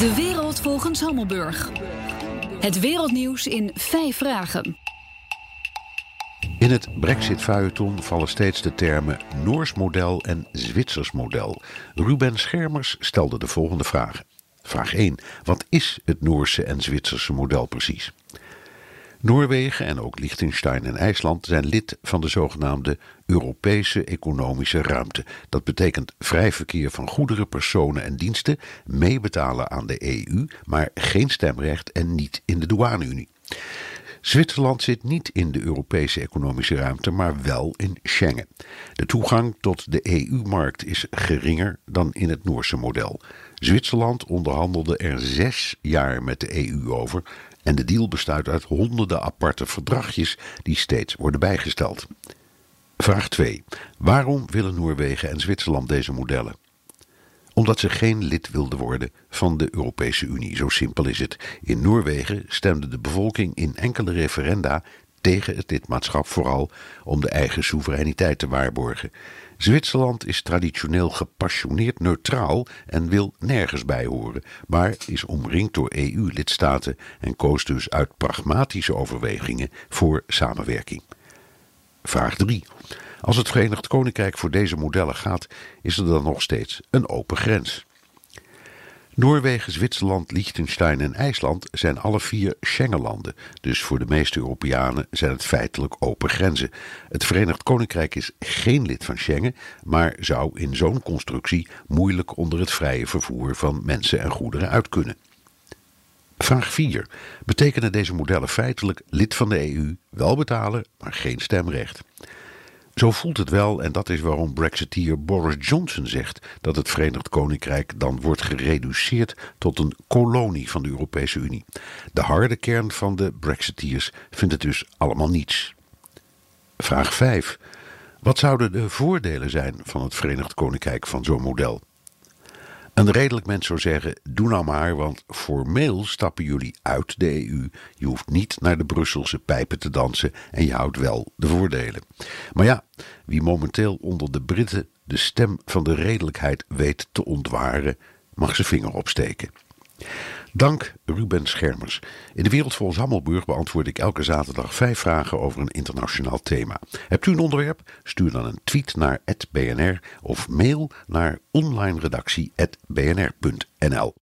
De wereld volgens Hammelburg. Het wereldnieuws in vijf vragen. In het Brexit-feuilleton vallen steeds de termen Noors model en Zwitsers model. Ruben Schermers stelde de volgende vragen. Vraag 1. Wat is het Noorse en Zwitserse model precies? Noorwegen en ook Liechtenstein en IJsland zijn lid van de zogenaamde Europese Economische Ruimte. Dat betekent vrij verkeer van goederen, personen en diensten, meebetalen aan de EU, maar geen stemrecht en niet in de douane-Unie. Zwitserland zit niet in de Europese economische ruimte, maar wel in Schengen. De toegang tot de EU-markt is geringer dan in het Noorse model. Zwitserland onderhandelde er zes jaar met de EU over en de deal bestaat uit honderden aparte verdragjes die steeds worden bijgesteld. Vraag 2. Waarom willen Noorwegen en Zwitserland deze modellen? Omdat ze geen lid wilden worden van de Europese Unie. Zo simpel is het. In Noorwegen stemde de bevolking in enkele referenda tegen het lidmaatschap vooral om de eigen soevereiniteit te waarborgen. Zwitserland is traditioneel gepassioneerd neutraal en wil nergens bij horen, maar is omringd door EU-lidstaten en koos dus uit pragmatische overwegingen voor samenwerking. Vraag 3. Als het Verenigd Koninkrijk voor deze modellen gaat, is er dan nog steeds een open grens. Noorwegen, Zwitserland, Liechtenstein en IJsland zijn alle vier Schengenlanden. Dus voor de meeste Europeanen zijn het feitelijk open grenzen. Het Verenigd Koninkrijk is geen lid van Schengen, maar zou in zo'n constructie moeilijk onder het vrije vervoer van mensen en goederen uit kunnen. Vraag 4. Betekenen deze modellen feitelijk lid van de EU, wel betalen, maar geen stemrecht? Zo voelt het wel en dat is waarom Brexiteer Boris Johnson zegt dat het Verenigd Koninkrijk dan wordt gereduceerd tot een kolonie van de Europese Unie. De harde kern van de Brexiteers vindt het dus allemaal niets. Vraag 5. Wat zouden de voordelen zijn van het Verenigd Koninkrijk van zo'n model? Een redelijk mens zou zeggen: doe nou maar, want formeel stappen jullie uit de EU. Je hoeft niet naar de Brusselse pijpen te dansen en je houdt wel de voordelen. Maar ja, wie momenteel onder de Britten de stem van de redelijkheid weet te ontwaren, mag zijn vinger opsteken. Dank Ruben Schermers. In de Wereld volgens Hammelburg beantwoord ik elke zaterdag vijf vragen over een internationaal thema. Hebt u een onderwerp? Stuur dan een tweet naar @bnr of mail naar onlineredactie@bnr.nl.